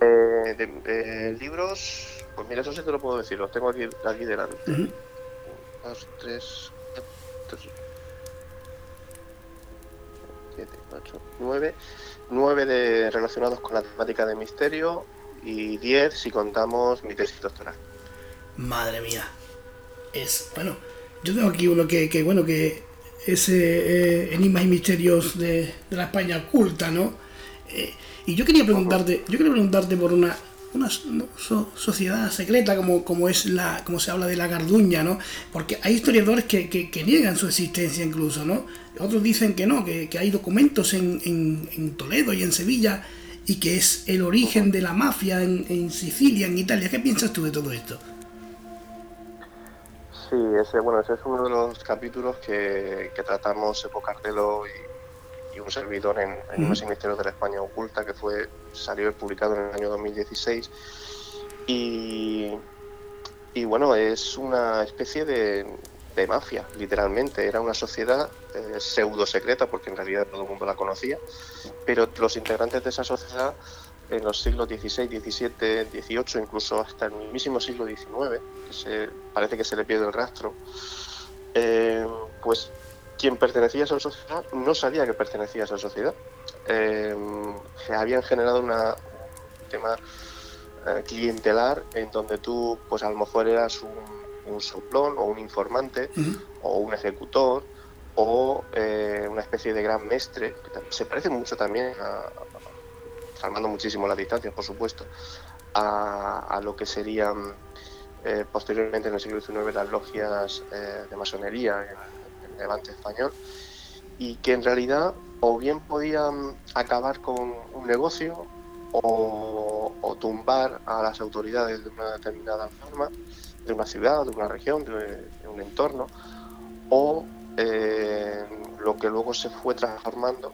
Eh, de, libros, pues mira, eso sí te lo puedo decir, los tengo aquí, aquí delante. dos, tres, siete, ocho, nueve. Nueve de, relacionados con la temática de misterio, y 10 si contamos mi tesis doctoral. Madre mía. Es, bueno, yo tengo aquí uno que, que bueno, que es eh, Enigmas y Misterios de, la España oculta, ¿no? Eh, y yo quería preguntarte, yo quería preguntarte por una, una sociedad secreta como, como es la, como se habla de la Garduña, ¿no? Porque hay historiadores que, que, niegan su existencia incluso, ¿no? Otros dicen que no, que, que hay documentos en, en, en Toledo y en Sevilla y que es el origen de la mafia en, Sicilia, en Italia. ¿Qué piensas tú de todo esto? Sí, ese, bueno, ese es uno de los capítulos que, tratamos Epo Cartelo y, y un servidor en, en unos misterios de la España oculta que fue salió publicado en el año 2016 y, y bueno, es una especie de, de mafia, literalmente. Era una sociedad eh, pseudo secreta, porque en realidad todo el mundo la conocía, pero los integrantes de esa sociedad en los siglos XVI, XVII, XVIII, incluso hasta el mismísimo siglo XIX, que se, parece que se le pierde el rastro, eh, pues quien pertenecía a esa sociedad no sabía que pertenecía a esa sociedad. Eh, se habían generado una, un tema eh, clientelar en donde tú, pues a lo mejor eras un, soplón o un informante o un ejecutor o una especie de gran mestre, que se parece mucho también a, salvando muchísimo las distancias, por supuesto, a, lo que serían eh, posteriormente en el siglo XIX las logias eh, de masonería en, el Levante español, y que en realidad o bien podían acabar con un negocio o, tumbar a las autoridades de una determinada forma, de una ciudad, de una región, de, un entorno, o eh, lo que luego se fue transformando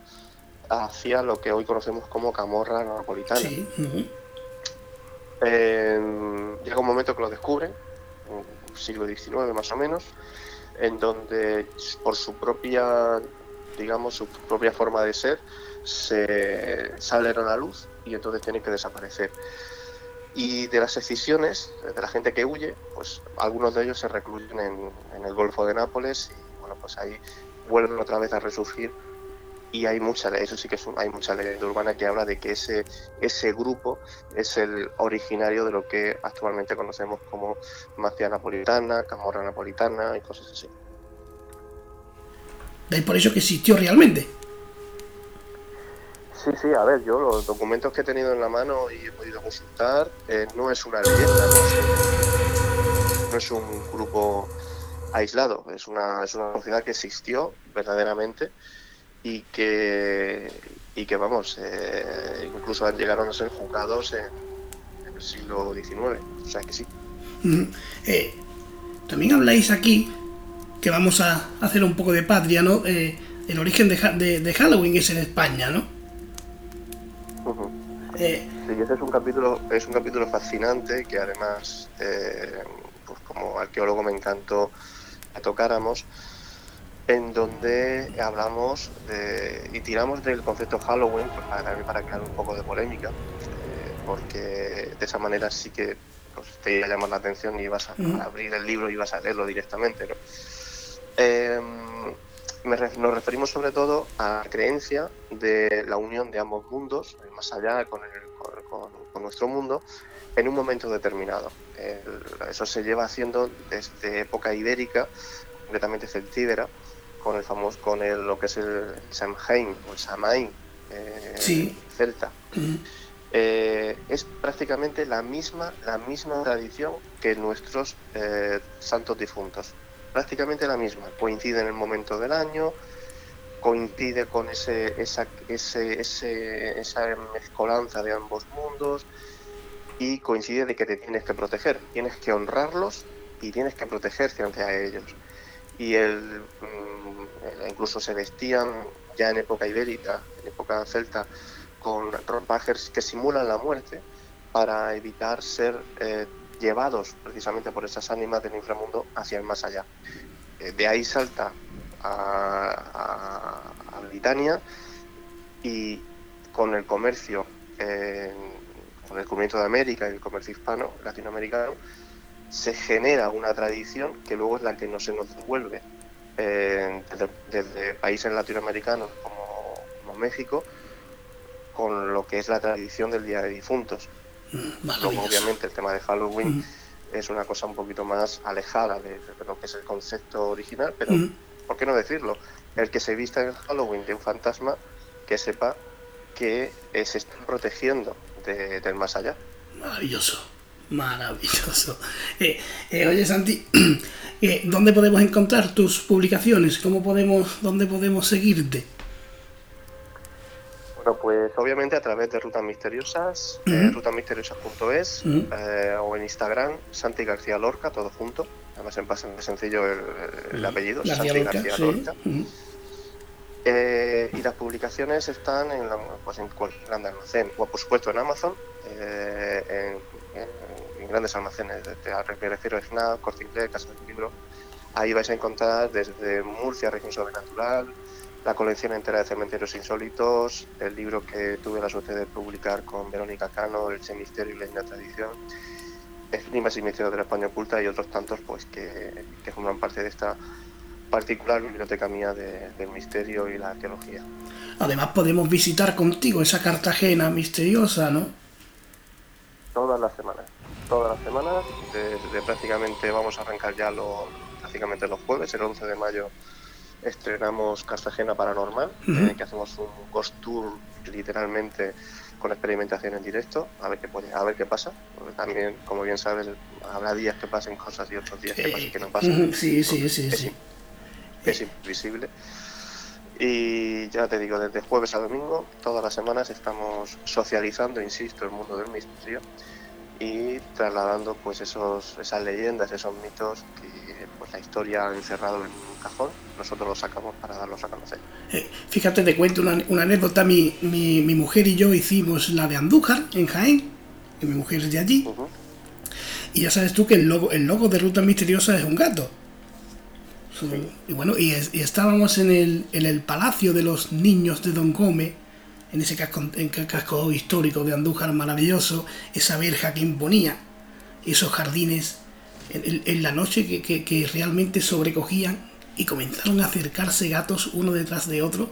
hacia lo que hoy conocemos como camorra napolitana. llega un momento que lo descubren, siglo XIX más o menos, en donde por su propia, digamos, su propia forma de ser, se salen a la luz y entonces tienen que desaparecer. Y de las excisiones, de la gente que huye, pues algunos de ellos se recluyen en, el Golfo de Nápoles y bueno, pues ahí vuelven otra vez a resurgir y hay mucha, eso sí que es hay mucha leyenda urbana que habla de que ese, ese grupo es el originario de lo que actualmente conocemos como mafia napolitana, camorra napolitana y cosas así. ¿Es por eso que existió realmente? Sí, sí, a ver, yo los documentos que he tenido en la mano y he podido consultar, eh, no es una leyenda, no es, un, grupo aislado, es una, es una sociedad que existió verdaderamente y que, y que vamos, eh, incluso llegaron a ser juzgados en, el siglo XIX, o sea que sí. Eh, también habláis aquí, que vamos a hacer un poco de patria, ¿no? El origen de, Halloween es en España, ¿no? Sí, ese es un capítulo, es un capítulo fascinante que además, pues como arqueólogo me encantó que tocáramos en donde hablamos de, y tiramos del concepto Halloween pues, para, para crear un poco de polémica, eh, porque de esa manera sí que pues, te iba a llamar la atención y vas a, abrir el libro y vas a leerlo directamente. Em, nos referimos sobre todo a la creencia de la unión de ambos mundos, más allá con, con, nuestro mundo, en un momento determinado. eso se lleva haciendo desde época ibérica, completamente celtíbera, con el famoso, con el, lo que es el Samhain o el Samain eh, celta. Eh, es prácticamente la misma, la misma tradición que nuestros eh, santos difuntos. Prácticamente la misma. Coincide en el momento del año, coincide con ese, esa, ese, esa mezcolanza de ambos mundos y coincide de que te tienes que proteger. Tienes que honrarlos y tienes que protegerte ante ellos y el, mm, incluso se vestían ya en época ibérica, en época celta, con ropajes que simulan la muerte para evitar ser eh, llevados precisamente por esas ánimas del inframundo hacia el más allá. Eh, de ahí salta a, Britania y con el comercio, con el descubrimiento de América y el comercio hispano, latinoamericano, se genera una tradición que luego es la que no se nos devuelve eh, desde, países latinoamericanos como, México con lo que es la tradición del Día de Difuntos. Obviamente el tema de Halloween es una cosa un poquito más alejada de, lo que es el concepto original, pero ¿por qué no decirlo? El que se vista en Halloween de un fantasma, que sepa que eh, se están protegiendo del más allá. Maravilloso. Maravilloso. Eh, eh, oye, Santi, eh, ¿dónde podemos encontrar tus publicaciones? ¿Cómo podemos, ¿Dónde podemos seguirte? Bueno, pues obviamente a través de Rutas Misteriosas, uh rutasmisteriosas.es o en Instagram, Santi García Lorca, todo junto. además en bastante sencillo el, apellido, Santi García Lorca. Eh, y las publicaciones están en, pues en cualquier gran almacén, o por supuesto en Amazon, eh, en, grandes almacenes, me refiero a FNAC, Corte Inglés, Casa del Libro. Ahí vais a encontrar desde Murcia, Región Sobrenatural, la colección entera de cementerios insólitos, el libro que tuve la suerte de publicar con Verónica Cano, El Misterio y la Tradición, Enigmas y Misterios de la España Oculta y otros tantos pues que, que forman parte de esta particular biblioteca mía del misterio y la arqueología. Además podemos visitar contigo esa Cartagena misteriosa, ¿no? Todas las semanas, todas las semanas, desde prácticamente vamos a arrancar ya lo, prácticamente los jueves, el 11 de mayo estrenamos Cartagena Paranormal, que hacemos un ghost tour literalmente con experimentación en directo, a ver qué puede, a ver qué pasa. también, como bien sabes, habrá días que pasen cosas y otros días que, pasen, que no pasen. Sí, sí, sí, sí es invisible. Y ya te digo, desde jueves a domingo, todas las semanas estamos socializando, insisto, el mundo del misterio y trasladando pues esos, esas leyendas, esos mitos que pues, la historia ha encerrado en cajón, nosotros los sacamos para darlos a conocer. Eh, fíjate, te cuento una, anécdota, mi, mi, mi, mujer y yo hicimos la de Andújar en Jaén, que mi mujer es de allí, y ya sabes tú que el logo, el logo de Ruta Misteriosa es un gato. Y bueno, y, estábamos en el, en el Palacio de los Niños de Don Come, en ese casco, en casco histórico de Andújar maravilloso, esa verja que imponía, esos jardines en, la noche que, que, realmente sobrecogían y comenzaron a acercarse gatos uno detrás de otro,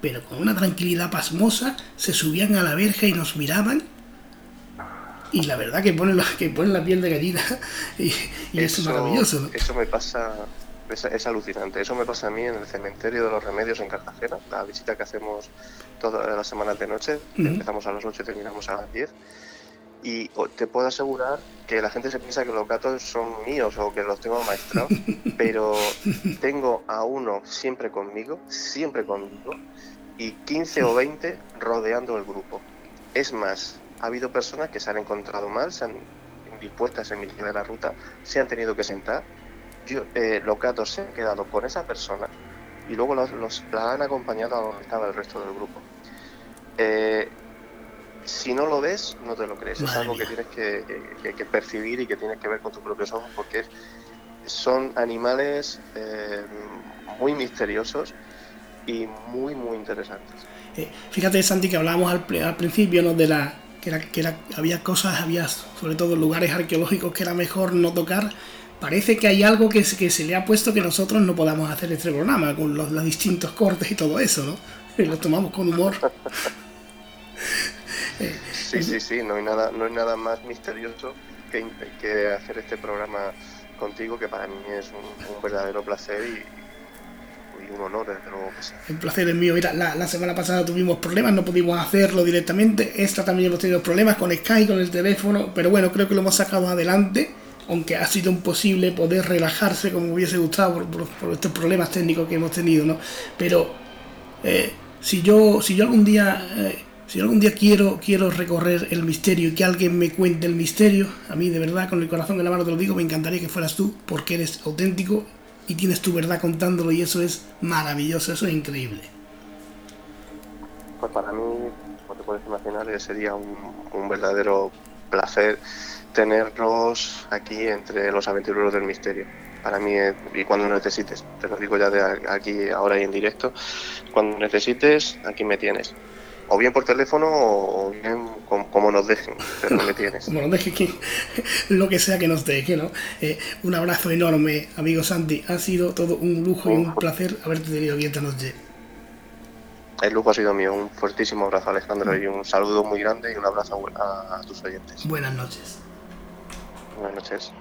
pero con una tranquilidad pasmosa se subían a la verja y nos miraban. Y la verdad que ponen la, que ponen la piel de gallina y, es maravilloso. ¿no? Eso me pasa es, alucinante. Eso me pasa a mí en el cementerio de los remedios en Cartagena, la visita que hacemos todas las semanas de noche. Empezamos a las 8 y terminamos a las 10. Y te puedo asegurar que la gente se piensa que los gatos son míos o que los tengo maestrados, pero tengo a uno siempre conmigo, siempre conmigo, y 15 o 20 rodeando el grupo. Es más, ha habido personas que se han encontrado mal, se han dispuestas en mitad de la ruta, se han tenido que sentar eh, los gatos se han quedado con esa persona y luego los, la han acompañado a donde estaba el resto del grupo. Eh, si no lo ves, no te lo crees. es algo que tienes que, percibir y que tienes que ver con tus propios ojos porque son animales eh, muy misteriosos y muy, muy interesantes. fíjate, Santi, que hablábamos al, principio ¿no? de la que, era, que había cosas, había sobre todo lugares arqueológicos que era mejor no tocar parece que hay algo que, que se le ha puesto que nosotros no podamos hacer este programa, con los, distintos cortes y todo eso, ¿no? Y lo tomamos con humor. sí, sí, sí, no hay nada, no hay nada más misterioso que, hacer este programa contigo, que para mí es un, verdadero placer y, un honor, desde luego que sí. El placer es mío. Mira, la, la, semana pasada tuvimos problemas, no pudimos hacerlo directamente. Esta también hemos tenido problemas con Skype, con el teléfono, pero bueno, creo que lo hemos sacado adelante aunque ha sido imposible poder relajarse como hubiese gustado por, estos problemas técnicos que hemos tenido, ¿no? Pero eh, si yo si yo algún día eh, si algún día quiero quiero recorrer el misterio y que alguien me cuente el misterio, a mí de verdad con el corazón en la mano te lo digo, me encantaría que fueras tú porque eres auténtico y tienes tu verdad contándolo y eso es maravilloso, eso es increíble. Pues para mí, como te puedes imaginar, sería un, un verdadero placer tenerlos aquí entre los aventureros del misterio. Para mí, y cuando necesites, te lo digo ya de aquí, ahora y en directo, cuando necesites, aquí me tienes. O bien por teléfono o bien como, nos dejen, pero me tienes. como nos deje, lo que sea que nos deje, ¿no? Eh, un abrazo enorme, amigo Santi. Ha sido todo un lujo y un placer haberte tenido aquí esta noche. El lujo ha sido mío. Un fuertísimo abrazo, Alejandro, y un saludo muy grande y un abrazo a tus oyentes. Buenas noches. Buenas noches.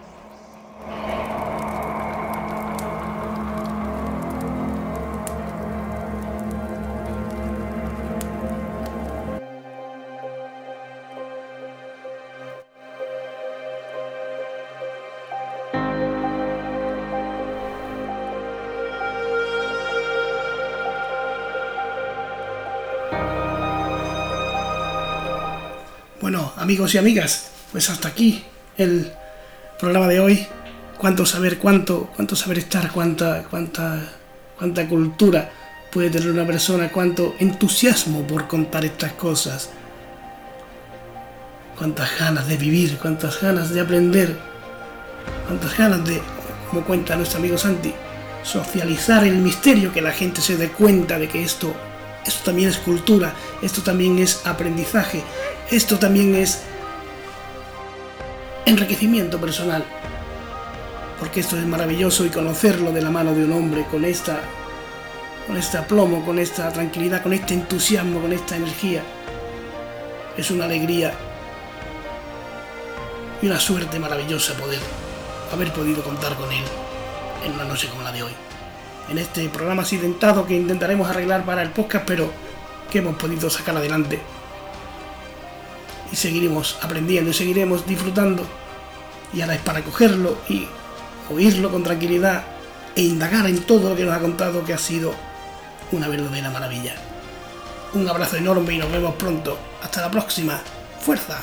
Amigos y amigas, pues hasta aquí el programa de hoy. cuánto saber, cuánto, cuánto saber estar, cuánta, cuánta, cuánta cultura puede tener una persona, cuánto entusiasmo por contar estas cosas, cuántas ganas de vivir, cuántas ganas de aprender, cuántas ganas de, como cuenta nuestro amigo Santi, socializar el misterio, que la gente se dé cuenta de que esto, esto también es cultura, esto también es aprendizaje, esto también es enriquecimiento personal. Porque esto es maravilloso y conocerlo de la mano de un hombre con esta con este aplomo, con esta tranquilidad, con este entusiasmo, con esta energía. Es una alegría y una suerte maravillosa poder haber podido contar con él en una noche como la de hoy. En este programa accidentado que intentaremos arreglar para el podcast, pero que hemos podido sacar adelante. Y seguiremos aprendiendo y seguiremos disfrutando. Y ahora es para cogerlo y oírlo con tranquilidad e indagar en todo lo que nos ha contado que ha sido una verdadera maravilla. Un abrazo enorme y nos vemos pronto. Hasta la próxima. Fuerza.